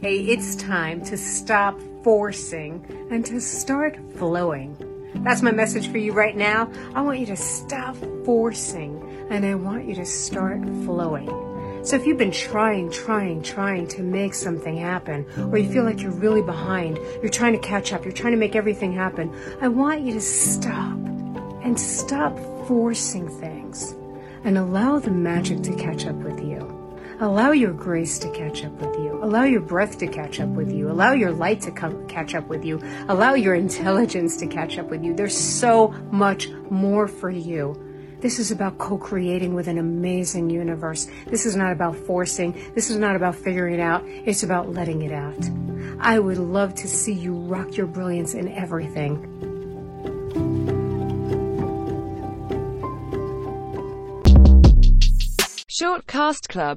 Hey, it's time to stop forcing and to start flowing. That's my message for you right now. I want you to stop forcing and I want you to start flowing. So if you've been trying, trying, trying to make something happen, or you feel like you're really behind, you're trying to catch up, you're trying to make everything happen, I want you to stop and stop forcing things and allow the magic to catch up with you. Allow your grace to catch up with you. Allow your breath to catch up with you. Allow your light to come, catch up with you. Allow your intelligence to catch up with you. There's so much more for you. This is about co creating with an amazing universe. This is not about forcing. This is not about figuring it out. It's about letting it out. I would love to see you rock your brilliance in everything. Short Cast Club